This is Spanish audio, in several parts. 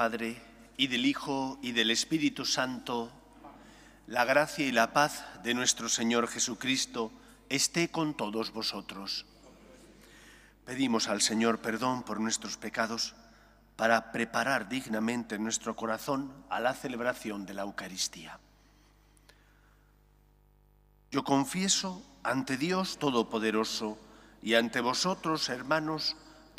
Padre, y del Hijo, y del Espíritu Santo, la gracia y la paz de nuestro Señor Jesucristo esté con todos vosotros. Pedimos al Señor perdón por nuestros pecados para preparar dignamente nuestro corazón a la celebración de la Eucaristía. Yo confieso ante Dios Todopoderoso y ante vosotros, hermanos,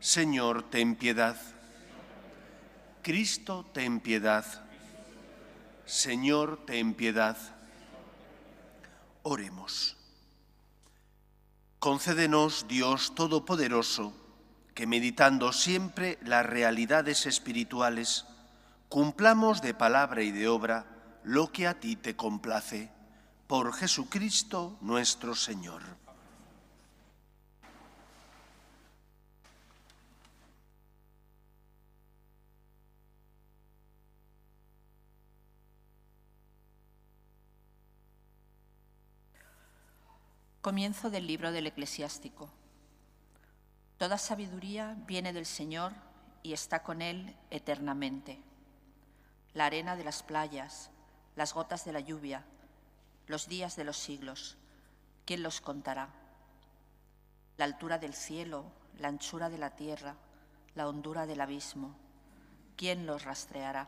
Señor, ten piedad. Cristo, ten piedad. Señor, ten piedad. Oremos. Concédenos, Dios Todopoderoso, que meditando siempre las realidades espirituales, cumplamos de palabra y de obra lo que a ti te complace, por Jesucristo nuestro Señor. Comienzo del libro del eclesiástico. Toda sabiduría viene del Señor y está con Él eternamente. La arena de las playas, las gotas de la lluvia, los días de los siglos, ¿quién los contará? La altura del cielo, la anchura de la tierra, la hondura del abismo, ¿quién los rastreará?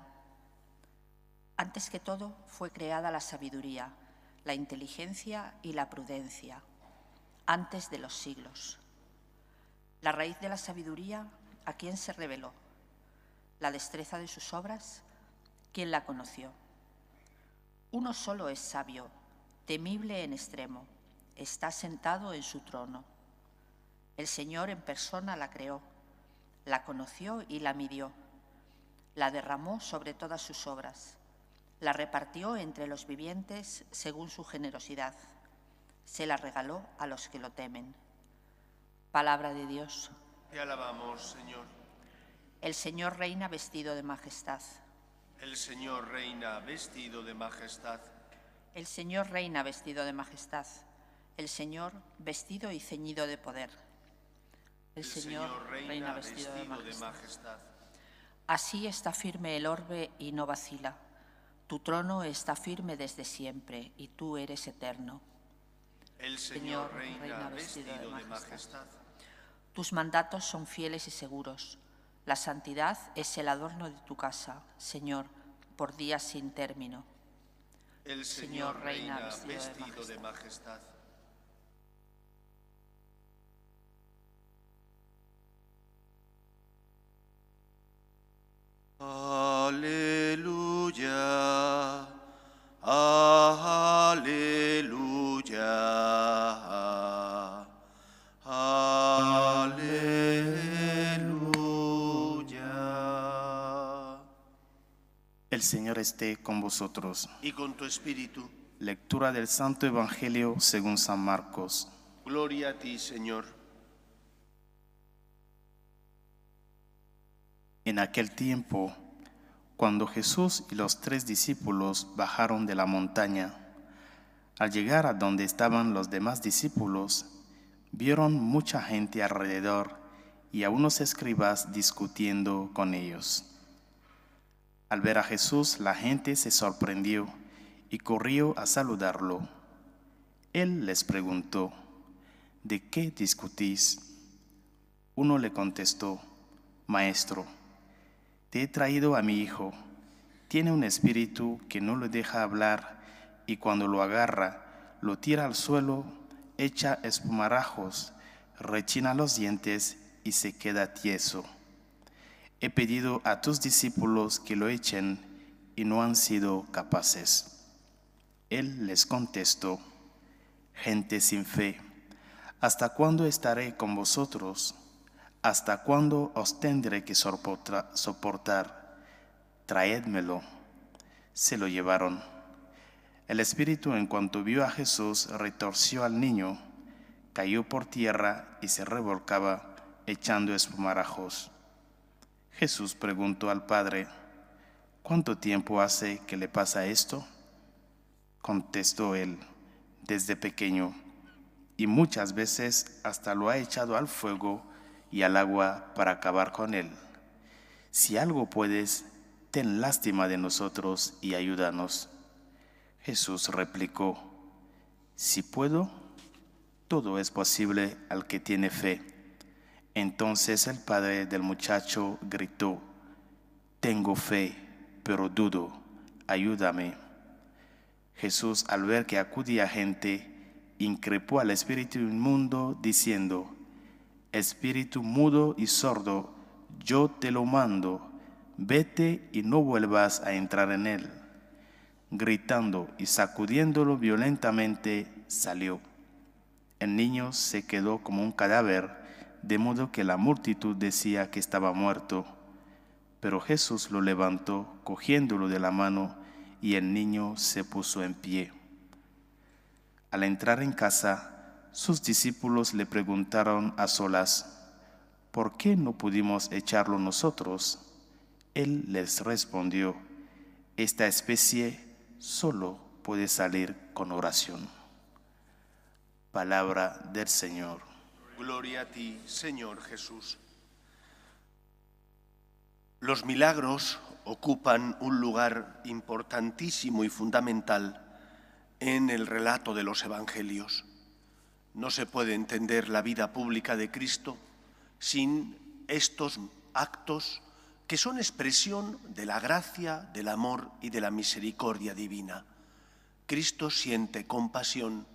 Antes que todo fue creada la sabiduría, la inteligencia y la prudencia, antes de los siglos. La raíz de la sabiduría, ¿a quién se reveló? La destreza de sus obras, ¿quién la conoció? Uno solo es sabio, temible en extremo, está sentado en su trono. El Señor en persona la creó, la conoció y la midió, la derramó sobre todas sus obras, la repartió entre los vivientes según su generosidad, se la regaló a los que lo temen. Palabra de Dios. Te alabamos, Señor. El Señor reina vestido de majestad. El Señor reina vestido de majestad. El Señor reina vestido de majestad. El Señor vestido y ceñido de poder. El, Señor, reina, vestido, de, majestad. Así está firme el orbe y no vacila. Tu trono está firme desde siempre y tú eres eterno. El Señor, reina, vestido, de majestad. Tus mandatos son fieles y seguros. La santidad es el adorno de tu casa, Señor, por días sin término. El Señor, reina, vestido, de majestad. Aleluya, Señor esté con vosotros. Y con tu espíritu. Lectura del Santo Evangelio según San Marcos. Gloria a ti, Señor. En aquel tiempo, cuando Jesús y los tres discípulos bajaron de la montaña, al llegar a donde estaban los demás discípulos, vieron mucha gente alrededor y a unos escribas discutiendo con ellos. Al ver a Jesús, la gente se sorprendió y corrió a saludarlo. Él les preguntó, ¿de qué discutís? Uno le contestó, Maestro, te he traído a mi hijo. Tiene un espíritu que no lo deja hablar y cuando lo agarra, lo tira al suelo, echa espumarajos, rechina los dientes y se queda tieso. He pedido a tus discípulos que lo echen y no han sido capaces. Él les contestó, gente sin fe, ¿hasta cuándo estaré con vosotros? ¿Hasta cuándo os tendré que soportar? traédmelo. Se lo llevaron. El espíritu en cuanto vio a Jesús retorció al niño, cayó por tierra y se revolcaba echando espumarajos. Jesús preguntó al padre, ¿cuánto tiempo hace que le pasa esto? Contestó él, desde pequeño, y muchas veces hasta lo ha echado al fuego y al agua para acabar con él. Si algo puedes, ten lástima de nosotros y ayúdanos. Jesús replicó, si puedo, todo es posible al que tiene fe. Entonces el padre del muchacho gritó, tengo fe, pero dudo, ayúdame. Jesús, al ver que acudía gente, increpó al espíritu inmundo, diciendo, Espíritu mudo y sordo, yo te lo mando, vete y no vuelvas a entrar en él. Gritando y sacudiéndolo violentamente, salió. El niño se quedó como un cadáver, de modo que la multitud decía que estaba muerto. Pero Jesús lo levantó, cogiéndolo de la mano, y el niño se puso en pie. Al entrar en casa, sus discípulos le preguntaron a solas, ¿por qué no pudimos echarlo nosotros? Él les respondió, esta especie solo puede salir con oración. Palabra del Señor. Gloria a ti, Señor Jesús. Los milagros ocupan un lugar importantísimo y fundamental en el relato de los evangelios. No se puede entender la vida pública de Cristo sin estos actos que son expresión de la gracia, del amor y de la misericordia divina. Cristo siente compasión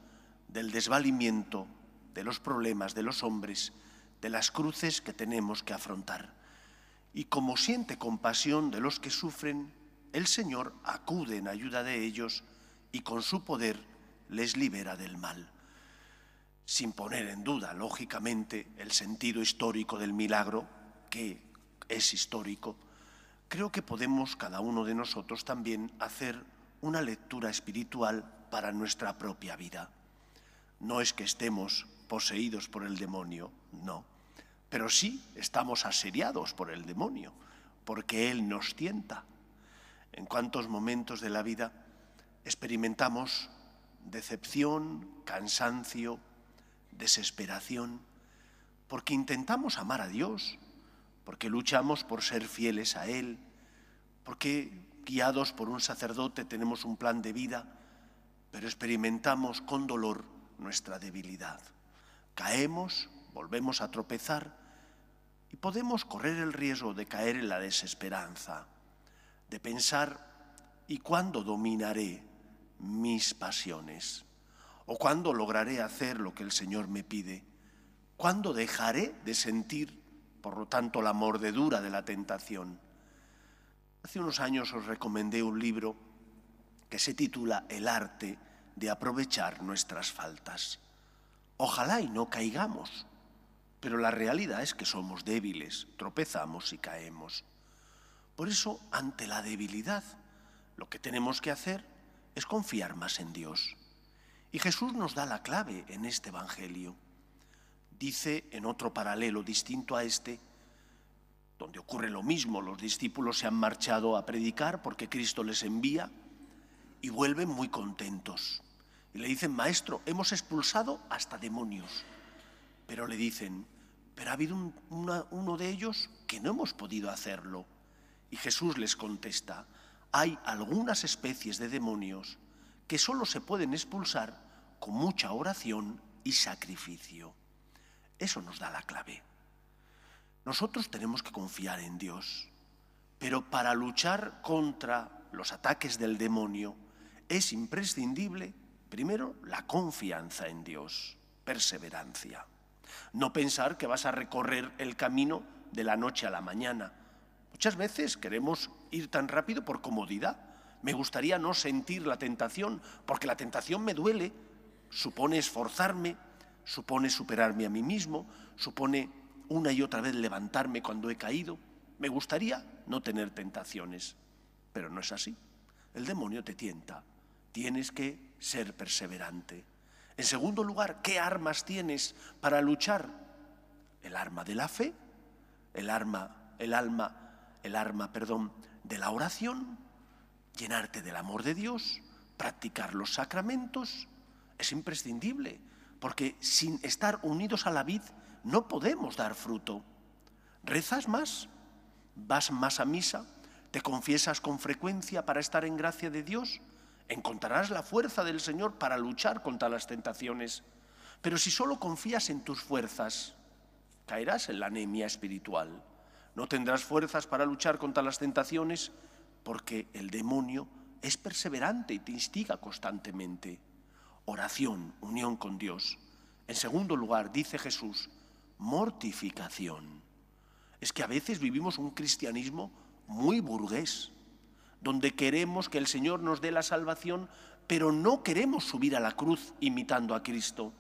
del desvalimiento, de los problemas de los hombres, de las cruces que tenemos que afrontar. Y como siente compasión de los que sufren, el Señor acude en ayuda de ellos y con su poder les libera del mal. Sin poner en duda, lógicamente, el sentido histórico del milagro, que es histórico, creo que podemos cada uno de nosotros también hacer una lectura espiritual para nuestra propia vida. No es que estemos poseídos por el demonio, no pero sí estamos asediados por el demonio, porque Él nos tienta. En cuántos momentos de la vida experimentamos decepción, cansancio, desesperación, porque intentamos amar a Dios, porque luchamos por ser fieles a Él, porque guiados por un sacerdote tenemos un plan de vida, pero experimentamos con dolor nuestra debilidad. Caemos, volvemos a tropezar y podemos correr el riesgo de caer en la desesperanza, de pensar, ¿y cuándo dominaré mis pasiones? ¿O cuándo lograré hacer lo que el Señor me pide? ¿Cuándo dejaré de sentir, por lo tanto, la mordedura de la tentación? Hace unos años os recomendé un libro que se titula El arte de aprovechar nuestras faltas. Ojalá y no caigamos pero la realidad es que somos débiles, tropezamos y caemos. Por eso, ante la debilidad, lo que tenemos que hacer es confiar más en Dios. Y Jesús nos da la clave en este Evangelio. Dice en otro paralelo distinto a este, donde ocurre lo mismo, los discípulos se han marchado a predicar porque Cristo les envía y vuelven muy contentos. Y le dicen, Maestro, hemos expulsado hasta demonios. Pero le dicen, pero ha habido uno de ellos que no hemos podido hacerlo. Y Jesús les contesta, hay algunas especies de demonios que solo se pueden expulsar con mucha oración y sacrificio. Eso nos da la clave. Nosotros tenemos que confiar en Dios, pero para luchar contra los ataques del demonio es imprescindible, primero, la confianza en Dios, perseverancia. No pensar que vas a recorrer el camino de la noche a la mañana. Muchas veces queremos ir tan rápido por comodidad. Me gustaría no sentir la tentación, porque la tentación me duele, supone esforzarme, supone superarme a mí mismo, supone una y otra vez levantarme cuando he caído. Me gustaría no tener tentaciones. Pero no es así. El demonio te tienta. Tienes que ser perseverante. En segundo lugar, ¿qué armas tienes para luchar? El arma de la fe, el arma, el alma, el arma, perdón, de la oración, llenarte del amor de Dios, practicar los sacramentos, es imprescindible, porque sin estar unidos a la vid no podemos dar fruto. ¿Rezas más? ¿Vas más a misa? ¿Te confiesas con frecuencia para estar en gracia de Dios? Encontrarás la fuerza del Señor para luchar contra las tentaciones. Pero si solo confías en tus fuerzas, caerás en la anemia espiritual. No tendrás fuerzas para luchar contra las tentaciones porque el demonio es perseverante y te instiga constantemente. Oración, unión con Dios. En segundo lugar, dice Jesús, mortificación. Es que a veces vivimos un cristianismo muy burgués, donde queremos que el Señor nos dé la salvación, pero no queremos subir a la cruz imitando a Cristo.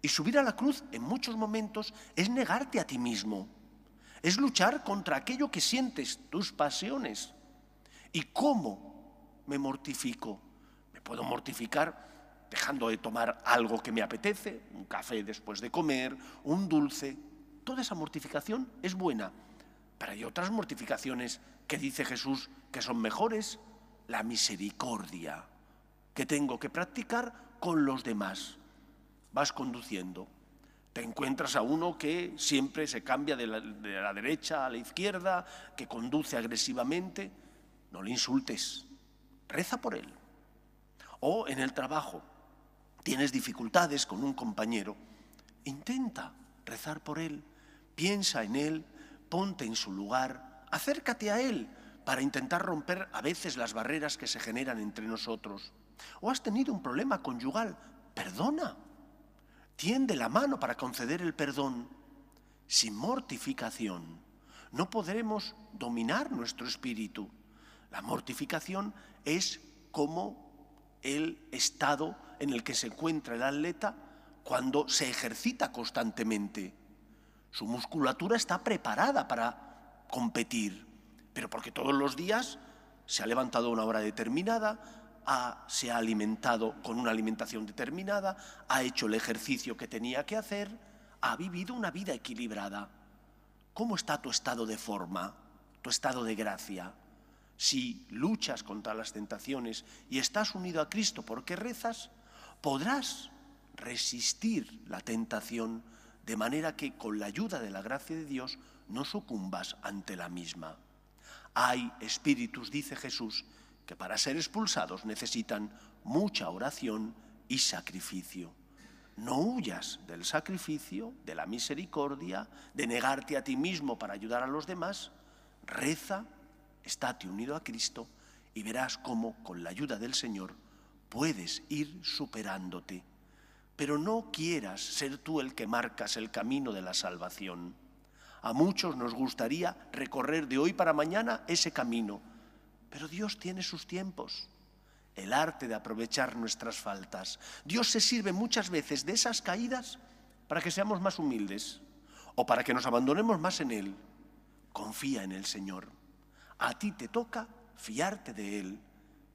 Y subir a la cruz en muchos momentos es negarte a ti mismo, es luchar contra aquello que sientes, tus pasiones. ¿Y cómo me mortifico? Me puedo mortificar dejando de tomar algo que me apetece, un café después de comer, un dulce. Toda esa mortificación es buena, pero hay otras mortificaciones que dice Jesús que son mejores. La misericordia que tengo que practicar con los demás. Vas conduciendo, te encuentras a uno que siempre se cambia de la, de la, derecha a la izquierda, que conduce agresivamente, no le insultes, reza por él. O en el trabajo, tienes dificultades con un compañero, intenta rezar por él, piensa en él, ponte en su lugar, acércate a Él para intentar romper a veces las barreras que se generan entre nosotros. O has tenido un problema conyugal, perdona. Tiende la mano para conceder el perdón. Sin mortificación no podremos dominar nuestro espíritu. La mortificación es como el estado en el que se encuentra el atleta cuando se ejercita constantemente. Su musculatura está preparada para competir, pero porque todos los días se ha levantado a una hora determinada, ha, se ha alimentado con una alimentación determinada, ha hecho el ejercicio que tenía que hacer, ha vivido una vida equilibrada. ¿Cómo está tu estado de forma, tu estado de gracia? Si luchas contra las tentaciones y estás unido a Cristo porque rezas, podrás resistir la tentación de manera que con la ayuda de la gracia de Dios no sucumbas ante la misma. Hay espíritus, dice Jesús, que para ser expulsados necesitan mucha oración y sacrificio. No huyas del sacrificio, de la misericordia, de negarte a ti mismo para ayudar a los demás. Reza, estate unido a Cristo y verás cómo con la ayuda del Señor puedes ir superándote pero no quieras ser tú el que marcas el camino de la salvación. A muchos nos gustaría recorrer de hoy para mañana ese camino, pero Dios tiene sus tiempos, el arte de aprovechar nuestras faltas. Dios se sirve muchas veces de esas caídas para que seamos más humildes o para que nos abandonemos más en Él. Confía en el Señor. A ti te toca fiarte de Él,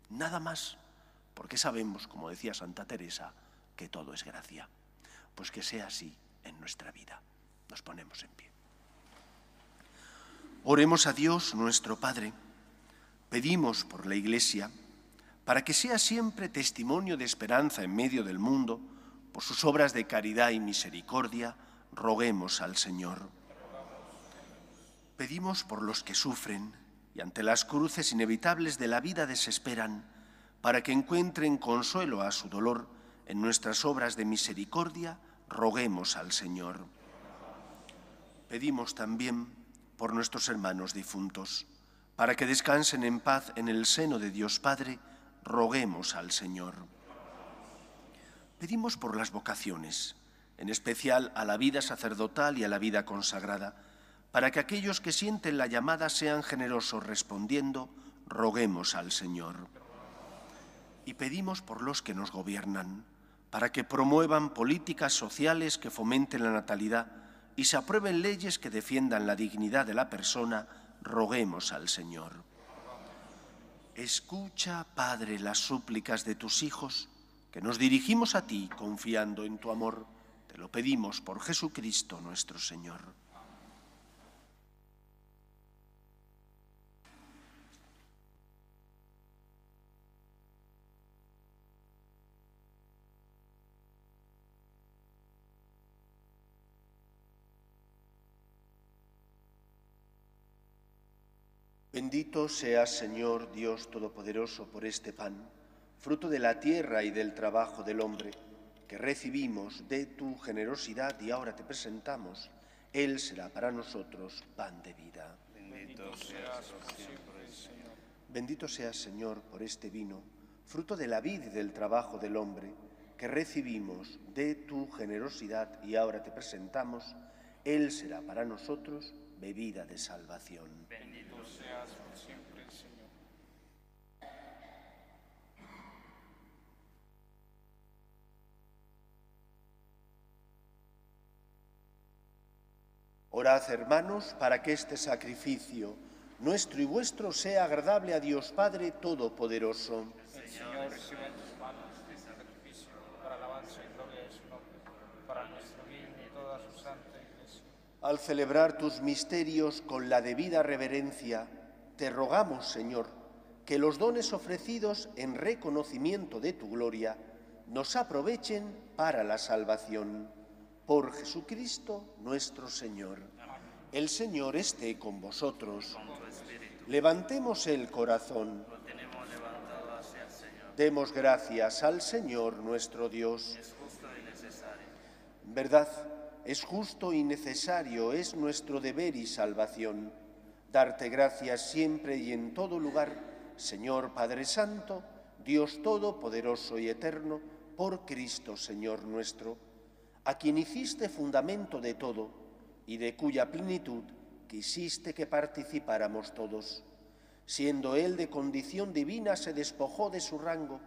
nada más, porque sabemos, como decía Santa Teresa, que todo es gracia. Pues que sea así en nuestra vida. Nos ponemos en pie. Oremos a Dios nuestro Padre. Pedimos por la Iglesia para que sea siempre testimonio de esperanza en medio del mundo, por sus obras de caridad y misericordia, roguemos al Señor. Pedimos por los que sufren y ante las cruces inevitables de la vida desesperan, para que encuentren consuelo a su dolor en nuestras obras de misericordia, roguemos al Señor. Pedimos también por nuestros hermanos difuntos, para que descansen en paz en el seno de Dios Padre, roguemos al Señor. Pedimos por las vocaciones, en especial a la vida sacerdotal y a la vida consagrada, para que aquellos que sienten la llamada sean generosos respondiendo, roguemos al Señor. Y pedimos por los que nos gobiernan, para que promuevan políticas sociales que fomenten la natalidad y se aprueben leyes que defiendan la dignidad de la persona, roguemos al Señor. Escucha, Padre, las súplicas de tus hijos, que nos dirigimos a ti confiando en tu amor. Te lo pedimos por Jesucristo nuestro Señor. Bendito seas, Señor Dios Todopoderoso, por este pan, fruto de la tierra y del trabajo del hombre, que recibimos de tu generosidad y ahora te presentamos. Él será para nosotros pan de vida. Bendito seas siempre, Señor. Bendito seas, Señor, por este vino, fruto de la vida y del trabajo del hombre, que recibimos de tu generosidad y ahora te presentamos. Él será para nosotros bebida de salvación. Orad, hermanos, para que este sacrificio, nuestro y vuestro, sea agradable a Dios Padre Todopoderoso. Señor, recibe en tus manos este sacrificio para alabanza y gloria de su nombre, para nuestro bien y toda su santa iglesia. Al celebrar tus misterios con la debida reverencia, te rogamos, Señor, que los dones ofrecidos en reconocimiento de tu gloria nos aprovechen para la salvación. Por Jesucristo nuestro Señor. El Señor esté con vosotros. Levantemos el corazón. Demos gracias al Señor nuestro Dios. ¿Verdad? Es justo y necesario, es nuestro deber y salvación. Darte gracias siempre y en todo lugar, Señor Padre Santo, Dios Todopoderoso y Eterno, por Cristo Señor nuestro, a quien hiciste fundamento de todo y de cuya plenitud quisiste que participáramos todos. Siendo Él de condición divina, se despojó de su rango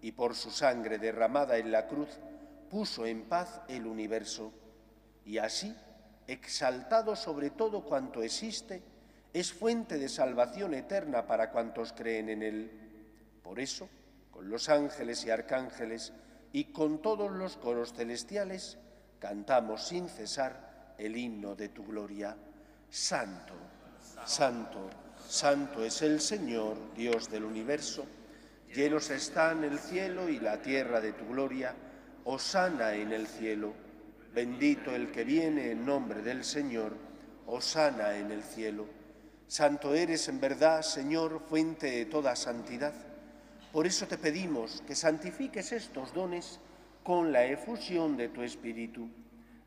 y por su sangre derramada en la cruz puso en paz el universo y así, exaltado sobre todo cuanto existe, es fuente de salvación eterna para cuantos creen en Él. Por eso, con los ángeles y arcángeles y con todos los coros celestiales, cantamos sin cesar el himno de tu gloria. Santo, santo, santo es el Señor, Dios del universo. Llenos están el cielo y la tierra de tu gloria. Osana en el cielo. Bendito el que viene en nombre del Señor. Osana en el cielo. Santo eres en verdad, Señor, fuente de toda santidad. Por eso te pedimos que santifiques estos dones con la efusión de tu Espíritu,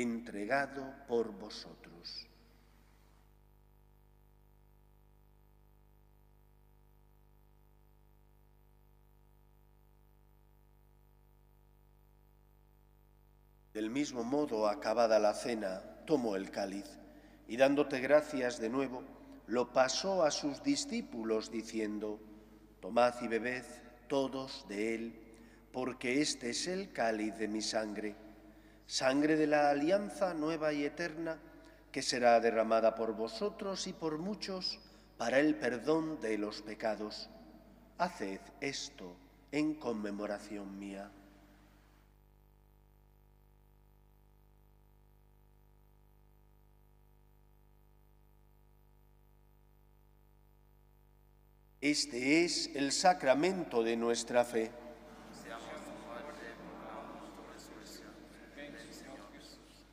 entregado por vosotros. Del mismo modo, acabada la cena, tomó el cáliz y dándote gracias de nuevo, lo pasó a sus discípulos diciendo, Tomad y bebed todos de él, porque este es el cáliz de mi sangre, sangre de la alianza nueva y eterna, que será derramada por vosotros y por muchos para el perdón de los pecados. Haced esto en conmemoración mía. Este es el sacramento de nuestra fe.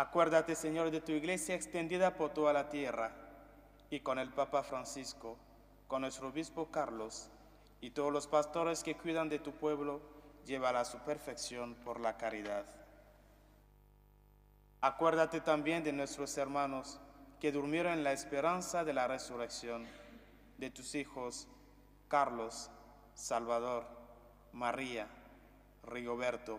Acuérdate, Señor, de tu iglesia extendida por toda la tierra y con el Papa Francisco, con nuestro obispo Carlos y todos los pastores que cuidan de tu pueblo, lleva a su perfección por la caridad. Acuérdate también de nuestros hermanos que durmieron en la esperanza de la resurrección, de tus hijos Carlos, Salvador, María, Rigoberto,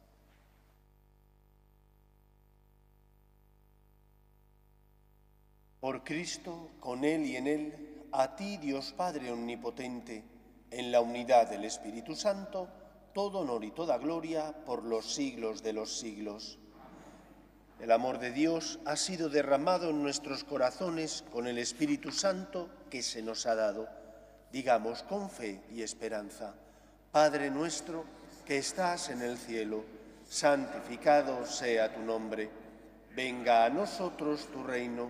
Por Cristo, con Él y en Él, a ti Dios Padre Omnipotente, en la unidad del Espíritu Santo, todo honor y toda gloria por los siglos de los siglos. El amor de Dios ha sido derramado en nuestros corazones con el Espíritu Santo que se nos ha dado. Digamos con fe y esperanza, Padre nuestro que estás en el cielo, santificado sea tu nombre, venga a nosotros tu reino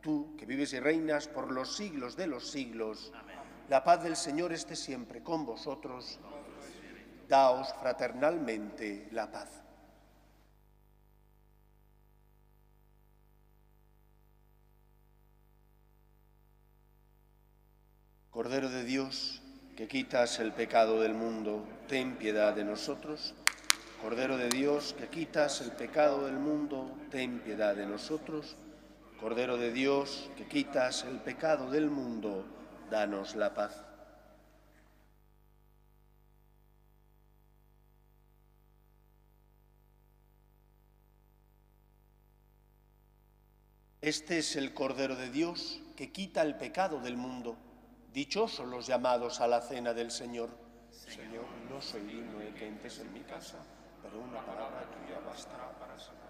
tú que vives y reinas por los siglos de los siglos. La paz del Señor esté siempre con vosotros. Daos fraternalmente la paz. Cordero de Dios, que quitas el pecado del mundo, ten piedad de nosotros. Cordero de Dios, que quitas el pecado del mundo, ten piedad de nosotros. Cordero de Dios, que quitas el pecado del mundo, danos la paz. Este es el Cordero de Dios que quita el pecado del mundo. Dichosos los llamados a la cena del Señor. Señor, no soy digno de que entres en mi casa, pero una palabra tuya bastará para sanar.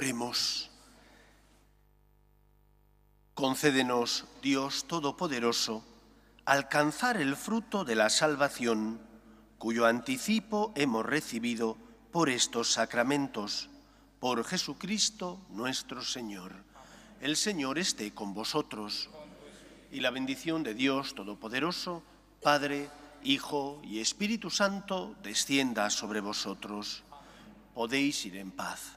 Oremos. Concédenos, Dios Todopoderoso, alcanzar el fruto de la salvación, cuyo anticipo hemos recibido por estos sacramentos, por Jesucristo nuestro Señor. El Señor esté con vosotros. Y la bendición de Dios Todopoderoso, Padre, Hijo y Espíritu Santo, descienda sobre vosotros. Podéis ir en paz.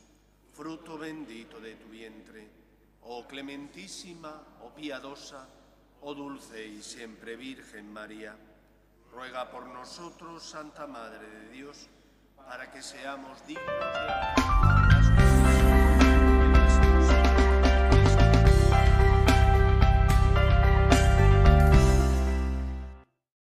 fruto bendito de tu vientre, oh clementísima, oh piadosa, oh dulce y siempre Virgen María. Ruega por nosotros, Santa Madre de Dios, para que seamos dignos de